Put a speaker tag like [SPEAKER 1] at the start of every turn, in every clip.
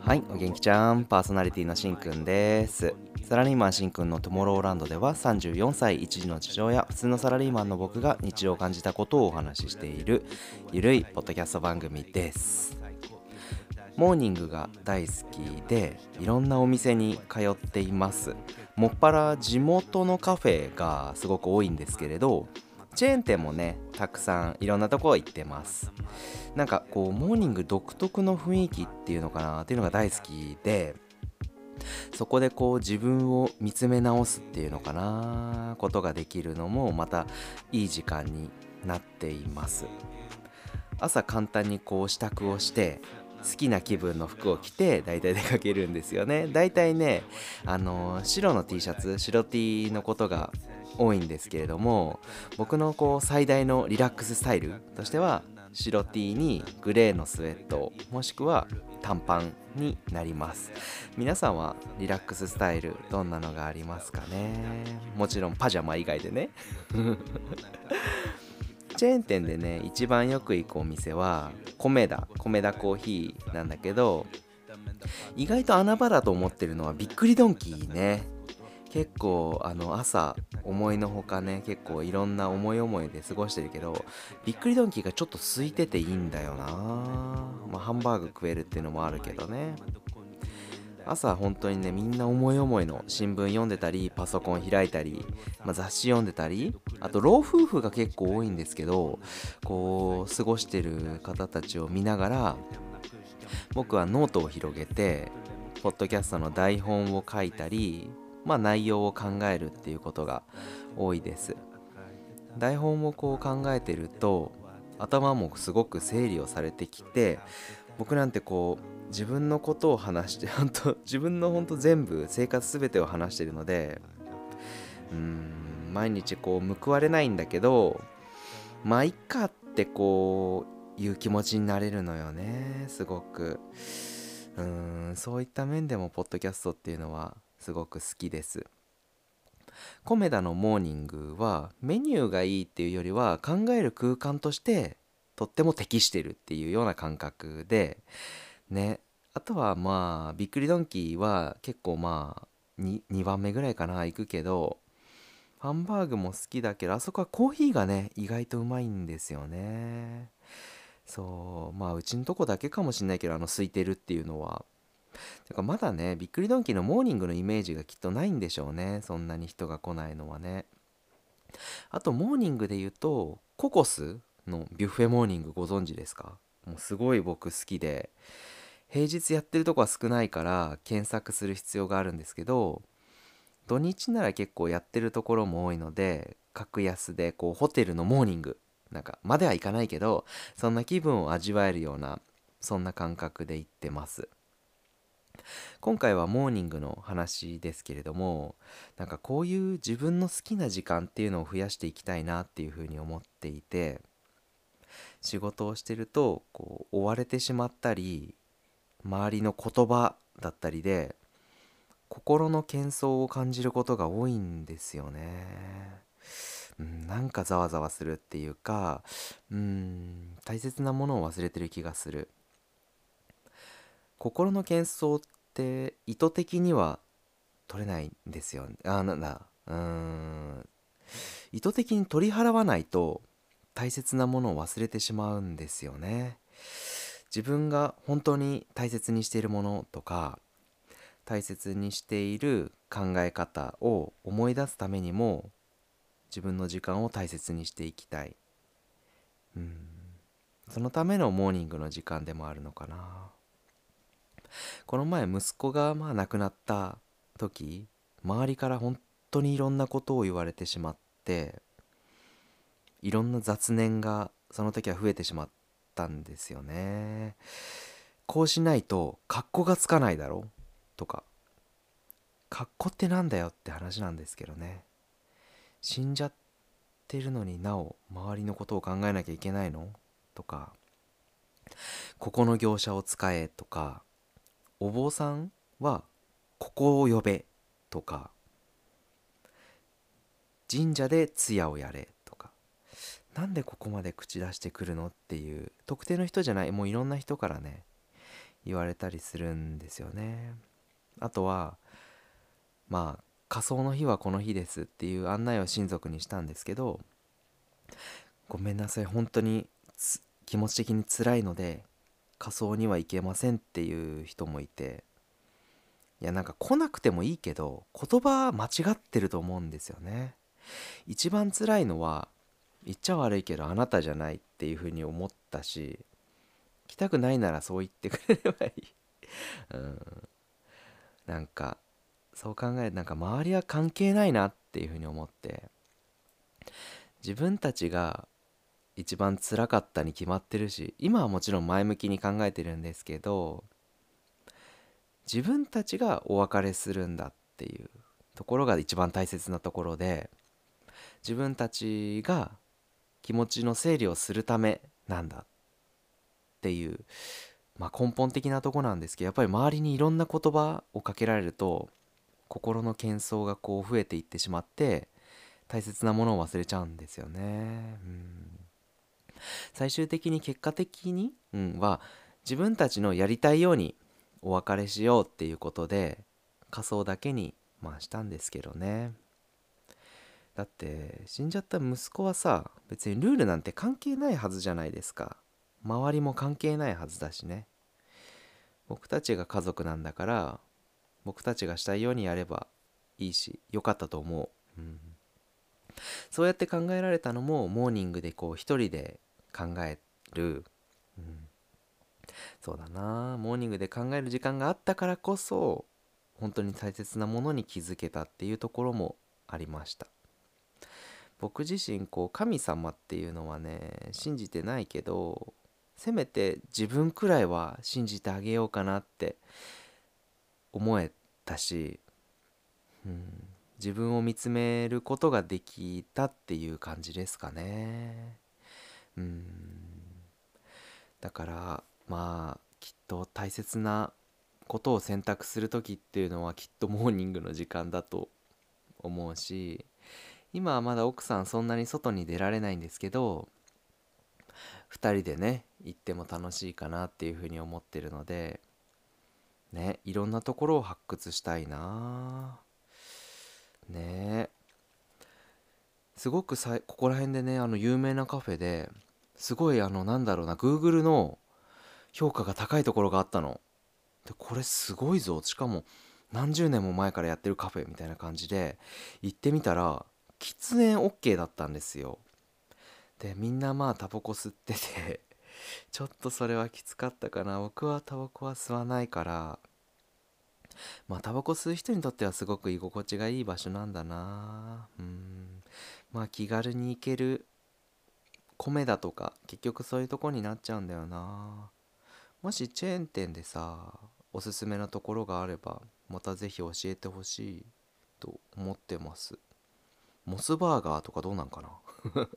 [SPEAKER 1] はい。お元気ちゃん。パーソナリティのしんくんです。サラリーマンしんくんのトゥモローランドでは34歳一児の父親普通のサラリーマンの僕が日常を感じたことをお話ししているゆるいポッドキャスト番組です。モーニングが大好きでいろんなお店に通っています。もっぱら地元のカフェがすごく多いんですけれどチェーン店もねたくさんいろんなとこ行ってます。なんかこうモーニング独特の雰囲気っていうのかなっていうのが大好きでそこでこう自分を見つめ直すっていうのかなことができるのもまたいい時間になっています。朝簡単にこう支度をして好きな気分の服を着て大体出かけるんですよね。大体ねあの白の T シャツ白 T のことが多いんですけれども僕のこう最大のリラックススタイルとしては白 T にグレーのスウェットもしくは短パンになります。皆さんはリラックススタイルどんなのがありますかね？もちろんパジャマ以外でね。チェーン店でね一番よく行くお店は米田米田コーヒーなんだけど意外と穴場だと思ってるのはびっくりドンキーね。結構あの朝思いのほかね結構いろんな思い思いで過ごしてるけどびっくりドンキーがちょっと空いてていいんだよな。まあハンバーグ食えるっていうのもあるけどね。朝本当にねみんな思い思いの新聞読んでたりパソコン開いたり、まあ、雑誌読んでたりあと老夫婦が結構多いんですけどこう過ごしてる方たちを見ながら僕はノートを広げてポッドキャストの台本を書いたりまあ内容を考えるっていうことが多いです。台本をこう考えてると頭もすごく整理をされてきて僕なんてこう自分のことを話して 本当自分の本当全部生活全てを話してるのでうん毎日こう報われないんだけどまあいっかってこういう気持ちになれるのよねすごく。うんそういった面でもポッドキャストっていうのはすごく好きです。コメダのモーニングはメニューがいいっていうよりは考える空間としてとっても適してるっていうような感覚でね。あとはまあびっくりドンキーは結構まあ 2, 2番目ぐらいかな行くけどハンバーグも好きだけどあそこはコーヒーがね意外とうまいんですよね。そうまあうちのとこだけかもしんないけどあの空いてるっていうのは。てかまだねびっくりドンキーのモーニングのイメージがきっとないんでしょうね。そんなに人が来ないのはね。あとモーニングで言うとココスのビュッフェモーニングご存知ですか？もうすごい僕好きで。平日やってるとこは少ないから検索する必要があるんですけど土日なら結構やってるところも多いので格安でこうホテルのモーニングなんかまではいかないけどそんな気分を味わえるようなそんな感覚で行ってます。今回はモーニングの話ですけれどもなんかこういう自分の好きな時間っていうのを増やしていきたいなっていうふうに思っていて仕事をしてるとこう追われてしまったり周りの言葉だったりで心の喧騒を感じることが多いんですよね。うん、なんかざわざわするっていうかうん大切なものを忘れてる気がする。心の喧騒って意図的には取れないんですよ。あなんだ。うん。意図的に取り払わないと大切なものを忘れてしまうんですよね。自分が本当に大切にしているものとか大切にしている考え方を思い出すためにも自分の時間を大切にしていきたい。うん。そのためのモーニングの時間でもあるのかな。この前息子がまあ亡くなった時周りから本当にいろんなことを言われてしまっていろんな雑念がその時は増えてしまっったんですよね。こうしないと格好がつかないだろとか。格好ってなんだよって話なんですけどね。死んじゃってるのになお周りのことを考えなきゃいけないのとか。ここの業者を使えとか。お坊さんはここを呼べとか。神社で通夜をやれなんでここまで口出してくるの？っていう特定の人じゃないもういろんな人からね言われたりするんですよね。あとはまあ仮装の日はこの日ですっていう案内を親族にしたんですけどごめんなさい本当に気持ち的に辛いので仮装には行けませんっていう人もいていやなんか来なくてもいいけど言葉間違ってると思うんですよね。一番辛いのは言っちゃ悪いけどあなたじゃないっていうふうに思ったし来たくないならそう言ってくれればいい。うん。なんかそう考えるなんか周りは関係ないなっていうふうに思って。自分たちが一番辛かったに決まってるし今はもちろん前向きに考えてるんですけど自分たちがお別れするんだっていうところが一番大切なところで自分たちが気持ちの整理をするためなんだっていう、まあ、根本的なとこなんですけどやっぱり周りにいろんな言葉をかけられると心の喧騒がこう増えていってしまって大切なものを忘れちゃうんですよね。うん最終的に結果的に、うん、は自分たちのやりたいようにお別れしようっていうことで仮装だけにまあしたんですけどねだって死んじゃった息子はさ別にルールなんて関係ないはずじゃないですか。周りも関係ないはずだしね。僕たちが家族なんだから僕たちがしたいようにやればいいしよかったと思う、うん、そうやって考えられたのもモーニングでこう一人で考える、うん、そうだな。モーニングで考える時間があったからこそ本当に大切なものに気づけたっていうところもありました。僕自身こう神様っていうのはね信じてないけどせめて自分くらいは信じてあげようかなって思えたし、うん、自分を見つめることができたっていう感じですかね。うんだからまあきっと大切なことを選択する時っていうのはきっとモーニングの時間だと思うし今はまだ奥さんそんなに外に出られないんですけど2人でね行っても楽しいかなっていうふうに思ってるのでねいろんなところを発掘したいな。ね。すごくさここら辺でねあの有名なカフェですごいあのなんだろうな Google の評価が高いところがあったの。でこれすごいぞ。しかも何十年も前からやってるカフェみたいな感じで行ってみたら喫煙 OK だったんですよ。でみんなまあタバコ吸ってて ちょっとそれはきつかったかな。僕はタバコは吸わないからまあタバコ吸う人にとってはすごく居心地がいい場所なんだな。うん。まあ気軽に行ける米だとか結局そういうとこになっちゃうんだよな。もしチェーン店でさおすすめのところがあればまた是非教えてほしいと思ってます。モスバーガーとかどうなんかな？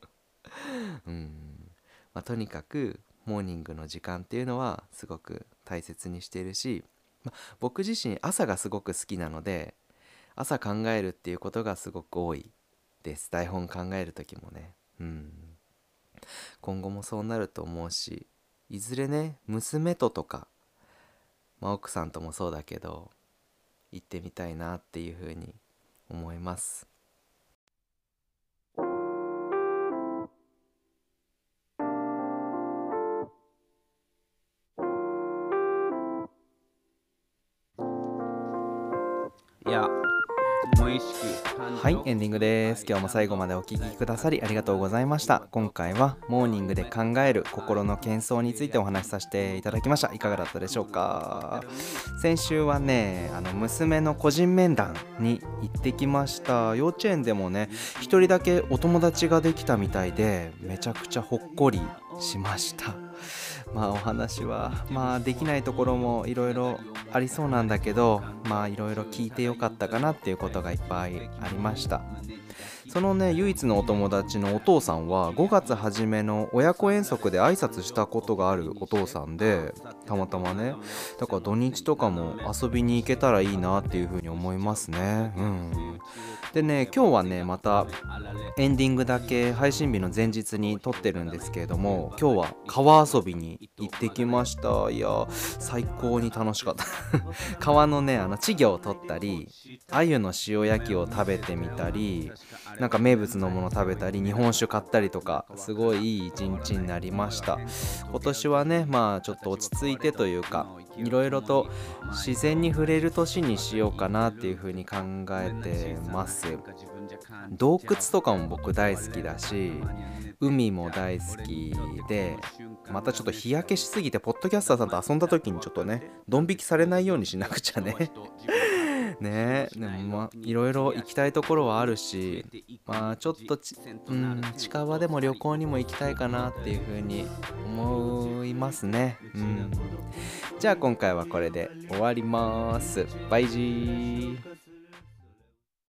[SPEAKER 1] うん。まあ、とにかくモーニングの時間っていうのはすごく大切にしているし、まあ、僕自身朝がすごく好きなので朝考えるっていうことがすごく多いです。台本考える時もね。うん。今後もそうなると思うしいずれね娘ととか、まあ、奥さんともそうだけど行ってみたいなっていうふうに思います。エンディングです。今日も最後までお聴きくださりありがとうございました。今回はモーニングで考える心の喧騒についてお話しさせていただきました。いかがだったでしょうか？先週はねあの娘の個人面談に行ってきました。幼稚園でもね一人だけお友達ができたみたいでめちゃくちゃほっこりしました。まあお話はまあできないところもいろいろありそうなんだけどいろいろ聞いてよかったかなっていうことがいっぱいありました。そのね唯一のお友達のお父さんは5月初めの親子遠足で挨拶したことがあるお父さんでたまたまねだから土日とかも遊びに行けたらいいなっていうふうに思いますね。うん。でね今日はねまたエンディングだけ配信日の前日に撮ってるんですけれども今日は川遊びに行ってきました。いや最高に楽しかった。川のねあの稚魚を取ったり鮎の塩焼きを食べてみたりなんか名物のもの食べたり日本酒買ったりとかすごいいい一日になりました。今年はねまあちょっと落ち着いてというかいろいろと自然に触れる年にしようかなっていうふうに考えてます。洞窟とかも僕大好きだし海も大好きでまたちょっと日焼けしすぎてポッドキャスターさんと遊んだ時にちょっとねドン引きされないようにしなくちゃね。ね。でもまあいろいろ行きたいところはあるしまあちょっとち、うん、近場でも旅行にも行きたいかなっていうふうに思いますね。うん。じゃあ今回はこれで終わります。バイジー。